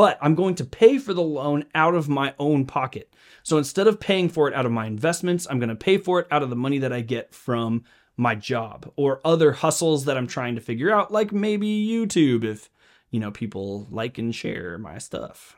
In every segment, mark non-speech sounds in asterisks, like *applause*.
but I'm going to pay for the loan out of my own pocket. So instead of paying for it out of my investments, I'm going to pay for it out of the money that I get from my job or other hustles that I'm trying to figure out, like maybe YouTube if, you know, people like and share my stuff.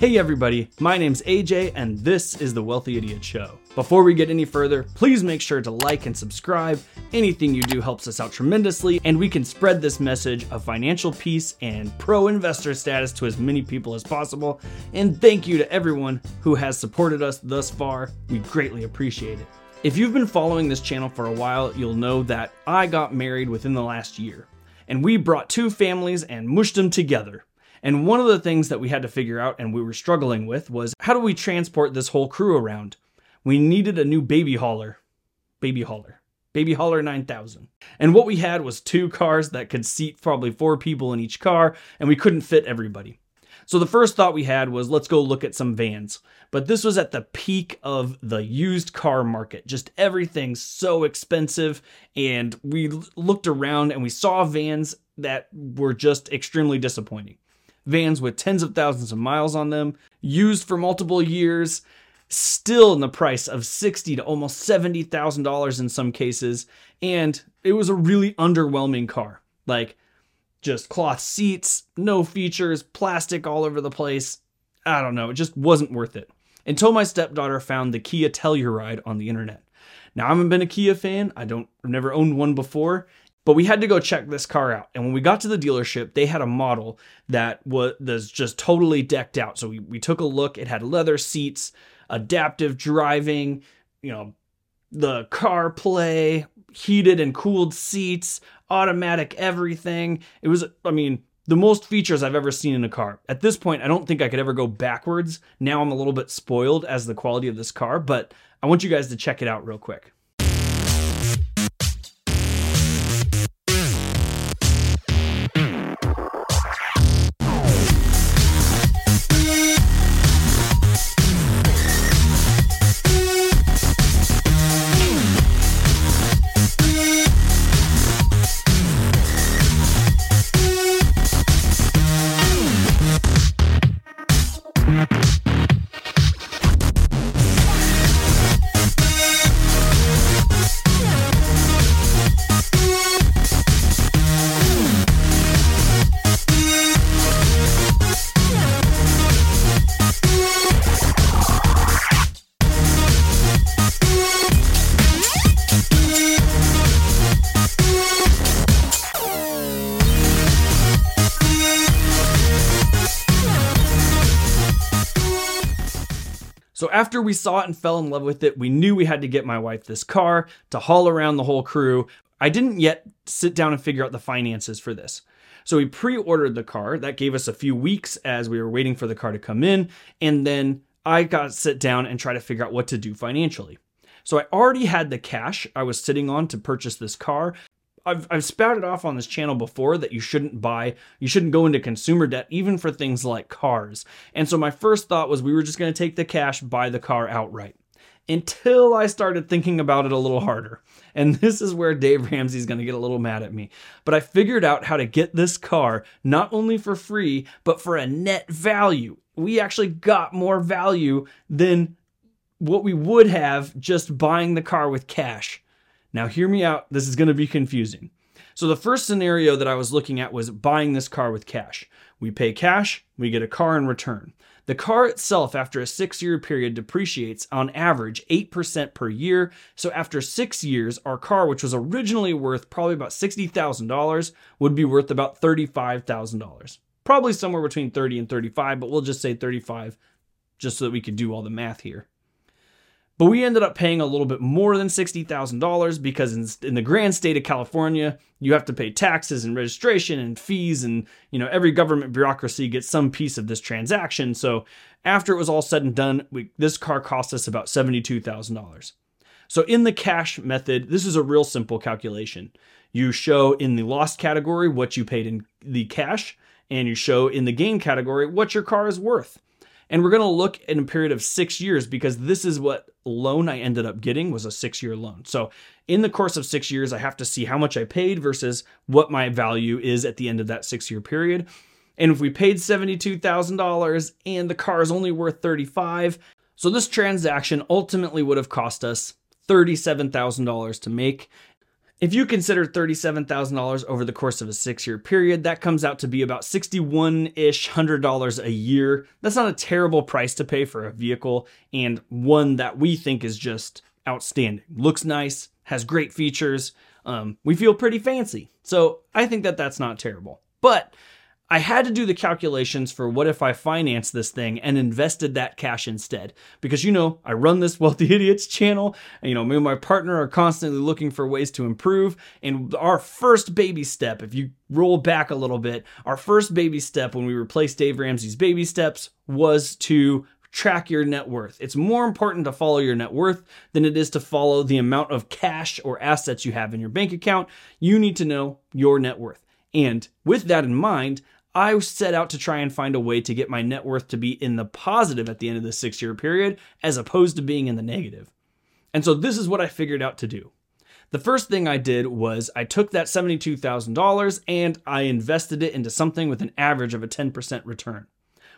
Hey everybody, my name's AJ and this is the Wealthy Idiot Show. Before we get any further, please make sure to like and subscribe. Anything you do helps us out tremendously, and we can spread this message of financial peace and pro investor status to as many people as possible. And thank you to everyone who has supported us thus far. We greatly appreciate it. If you've been following this channel for a while, you'll know that I got married within the last year, and we brought two families and mushed them together. And one of the things that we had to figure out and we were struggling with was how do we transport this whole crew around? We needed a new baby hauler. Baby hauler. Baby hauler 9000. And what we had was two cars that could seat probably four people in each car, and we couldn't fit everybody. So the first thought we had was let's go look at some vans. But this was at the peak of the used car market. Just everything's so expensive. And we looked around and we saw vans that were just extremely disappointing vans with tens of thousands of miles on them, used for multiple years, still in the price of sixty to almost seventy thousand dollars in some cases, and it was a really underwhelming car. Like just cloth seats, no features, plastic all over the place. I don't know, it just wasn't worth it. Until my stepdaughter found the Kia Telluride on the internet. Now I haven't been a Kia fan. I don't I've never owned one before, but we had to go check this car out. And when we got to the dealership, they had a model that was just totally decked out. So we, we took a look. It had leather seats, adaptive driving, you know, the CarPlay, heated and cooled seats, automatic everything. It was, I mean, the most features I've ever seen in a car. At this point, I don't think I could ever go backwards. Now I'm a little bit spoiled as the quality of this car, but I want you guys to check it out real quick. So after we saw it and fell in love with it, we knew we had to get my wife this car to haul around the whole crew. I didn't yet sit down and figure out the finances for this. So we pre ordered the car. That gave us a few weeks as we were waiting for the car to come in. And then I got to sit down and try to figure out what to do financially. So I already had the cash I was sitting on to purchase this car. I've, I've spouted off on this channel before that you shouldn't buy, you shouldn't go into consumer debt, even for things like cars. And so my first thought was we were just going to take the cash, buy the car outright. Until I started thinking about it a little harder. And *laughs* this is where Dave Ramsey's going to get a little mad at me. But I figured out how to get this car not only for free, but for a net value. We actually got more value than what we would have just buying the car with cash. Now, hear me out. This is going to be confusing. So, the first scenario that I was looking at was buying this car with cash. We pay cash, we get a car in return. The car itself, after a six year period, depreciates on average 8% per year. So, after six years, our car, which was originally worth probably about $60,000, would be worth about $35,000. Probably somewhere between 30 and 35, but we'll just say 35 just so that we could do all the math here. But we ended up paying a little bit more than $60,000 because in, in, the grand state of California, you have to pay taxes and registration and fees and, you know, every government bureaucracy gets some piece of this transaction. So after it was all said and done, we, this car cost us about $72,000. So in the cash method, this is a real simple calculation. You show in the lost category what you paid in the cash and you show in the gain category what your car is worth. And we're going to look in a period of six years because this is what loan I ended up getting was a six year loan. So in the course of six years, I have to see how much I paid versus what my value is at the end of that six year period. And if we paid $72,000 and the car is only worth 35, so this transaction ultimately would have cost us $37,000 to make if you consider $37,000 over the course of a six year period, that comes out to be about 61 ish hundred dollars a year. That's not a terrible price to pay for a vehicle and one that we think is just outstanding. Looks nice, has great features. Um, we feel pretty fancy. So I think that that's not terrible. But I had to do the calculations for what if I financed this thing and invested that cash instead. Because, you know, I run this Wealthy *laughs* Idiots channel, and, you know, me and my partner are constantly looking for ways to improve. And our first baby step, if you roll back a little bit, our first baby step when we replaced Dave Ramsey's baby steps was to track your net worth. It's more important to follow your net worth than it is to follow the amount of cash or assets you have in your bank account. You need to know your net worth. And with that in mind, I set out to try and find a way to get my net worth to be in the positive at the end of the six year period as opposed to being in the negative. And so this is what I figured out to do. The first thing I did was I took that $72,000 and I invested it into something with an average of a 10% return.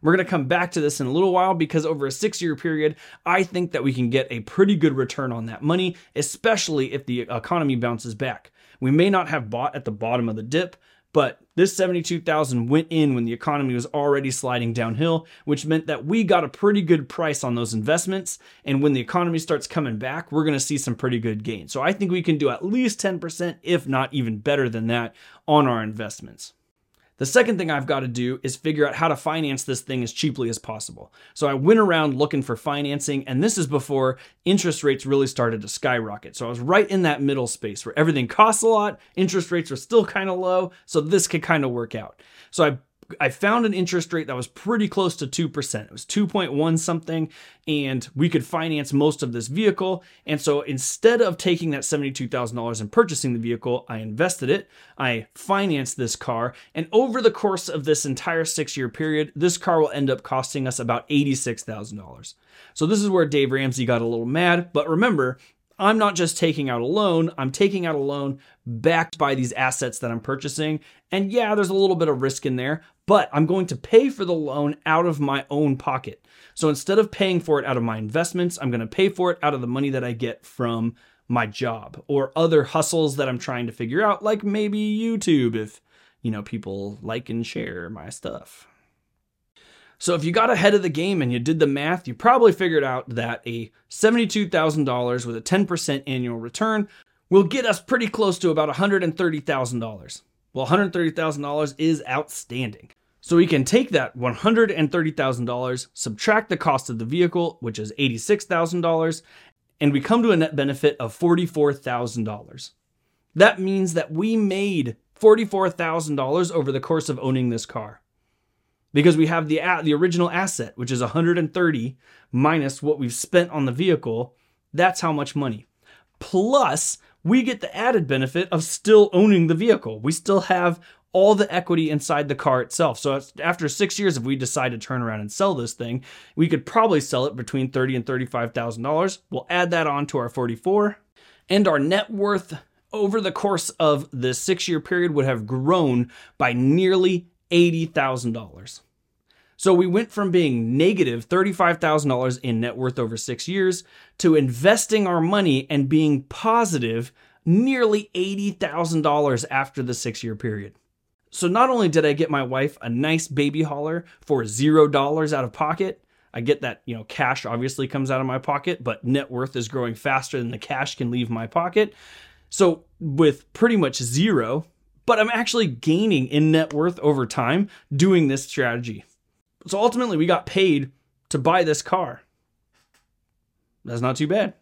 We're going to come back to this in a little while because over a six year period, I think that we can get a pretty good return on that money, especially if the economy bounces back. We may not have bought at the bottom of the dip, but this 72,000 went in when the economy was already sliding downhill, which meant that we got a pretty good price on those investments. And when the economy starts coming back, we're going to see some pretty good gains. So I think we can do at least 10%, if not even better than that, on our investments. The second thing I've got to do is figure out how to finance this thing as cheaply as possible. So I went around looking for financing, and this is before interest rates really started to skyrocket. So I was right in that middle space where everything costs a lot, interest rates are still kind of low, so this could kind of work out. So I I found an interest rate that was pretty close to 2%. It was 2.1 something, and we could finance most of this vehicle. And so instead of taking that $72,000 and purchasing the vehicle, I invested it. I financed this car. And over the course of this entire six year period, this car will end up costing us about $86,000. So this is where Dave Ramsey got a little mad. But remember, I'm not just taking out a loan, I'm taking out a loan backed by these assets that I'm purchasing. And yeah, there's a little bit of risk in there, but I'm going to pay for the loan out of my own pocket. So instead of paying for it out of my investments, I'm going to pay for it out of the money that I get from my job or other hustles that I'm trying to figure out, like maybe YouTube if, you know, people like and share my stuff. So if you got ahead of the game and you did the math, you probably figured out that a $72,000 with a 10% annual return will get us pretty close to about $130,000. Well, $130,000 is outstanding. So we can take that $130,000, subtract the cost of the vehicle, which is $86,000, and we come to a net benefit of $44,000. That means that we made $44,000 over the course of owning this car because we have the the original asset, which is 130 minus what we've spent on the vehicle. That's how much money. Plus, we get the added benefit of still owning the vehicle. We still have all the equity inside the car itself. So after six years, if we decide to turn around and sell this thing, we could probably sell it between thirty and thirty-five thousand dollars. We'll add that on to our forty-four, and our net worth over the course of the six-year period would have grown by nearly $80,000. So we went from being negative $35,000 in net worth over six years to investing our money and being positive nearly $80,000 after the six year period. So not only did I get my wife a nice baby hauler for zero dollars out of pocket, I get that, you know, cash obviously comes out of my pocket, but net worth is growing faster than the cash can leave my pocket. So with pretty much zero, but I'm actually gaining in net worth over time doing this strategy. So ultimately, we got paid to buy this car. That's not too bad.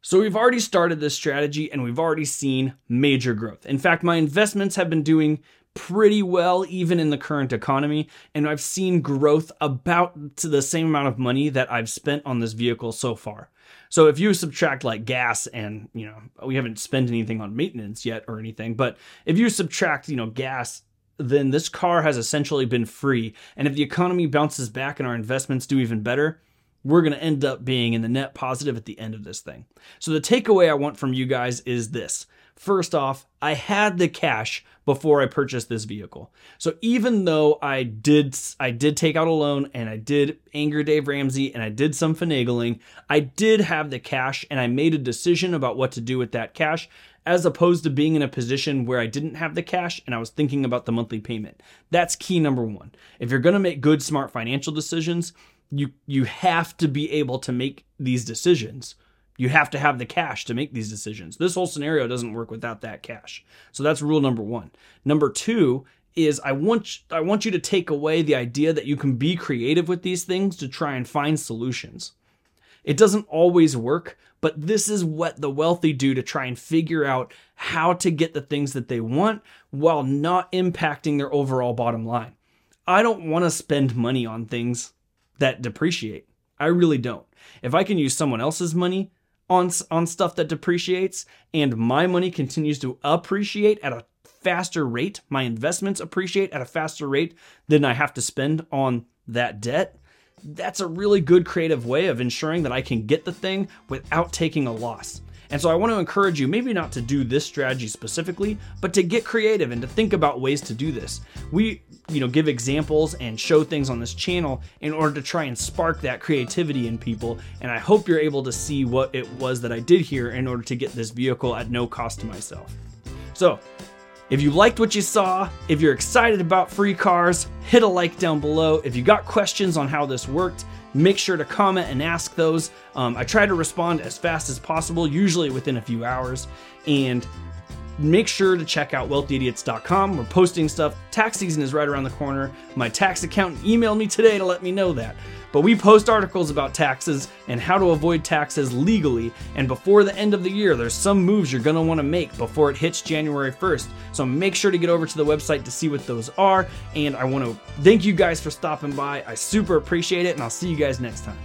So we've already started this strategy and we've already seen major growth. In fact, my investments have been doing pretty well even in the current economy and I've seen growth about to the same amount of money that I've spent on this vehicle so far. So if you subtract like gas and, you know, we haven't spent anything on maintenance yet or anything, but if you subtract, you know, gas then this car has essentially been free. And if the economy bounces back and our investments do even better, we're going to end up being in the net positive at the end of this thing. So the takeaway I want from you guys is this. First off, I had the cash before I purchased this vehicle. So even though I did I did take out a loan and I did anger Dave Ramsey and I did some finagling, I did have the cash and I made a decision about what to do with that cash as opposed to being in a position where I didn't have the cash and I was thinking about the monthly payment. That's key number 1. If you're going to make good smart financial decisions, you you have to be able to make these decisions. You have to have the cash to make these decisions. This whole scenario doesn't work without that cash. So that's rule number 1. Number 2 is I want I want you to take away the idea that you can be creative with these things to try and find solutions. It doesn't always work, but this is what the wealthy do to try and figure out how to get the things that they want while not impacting their overall bottom line. I don't want to spend money on things that depreciate. I really don't. If I can use someone else's money on on stuff that depreciates and my money continues to appreciate at a faster rate, my investments appreciate at a faster rate than I have to spend on that debt, that's a really good creative way of ensuring that I can get the thing without taking a loss. And so I want to encourage you maybe not to do this strategy specifically, but to get creative and to think about ways to do this. We, you know, give examples and show things on this channel in order to try and spark that creativity in people, and I hope you're able to see what it was that I did here in order to get this vehicle at no cost to myself. So, if you liked what you saw, if you're excited about free cars, hit a like down below. If you got questions on how this worked, make sure to comment and ask those. Um, I try to respond as fast as possible, usually within a few hours. And make sure to check out wealthyidiots.com. We're posting stuff. Tax season is right around the corner. My tax accountant emailed me today to let me know that. But we post articles about taxes and how to avoid taxes legally. And before the end of the year, there's some moves you're going to want to make before it hits January 1st. So make sure to get over to the website to see what those are. And I want to thank you guys for stopping by. I super appreciate it, and I'll see you guys next time.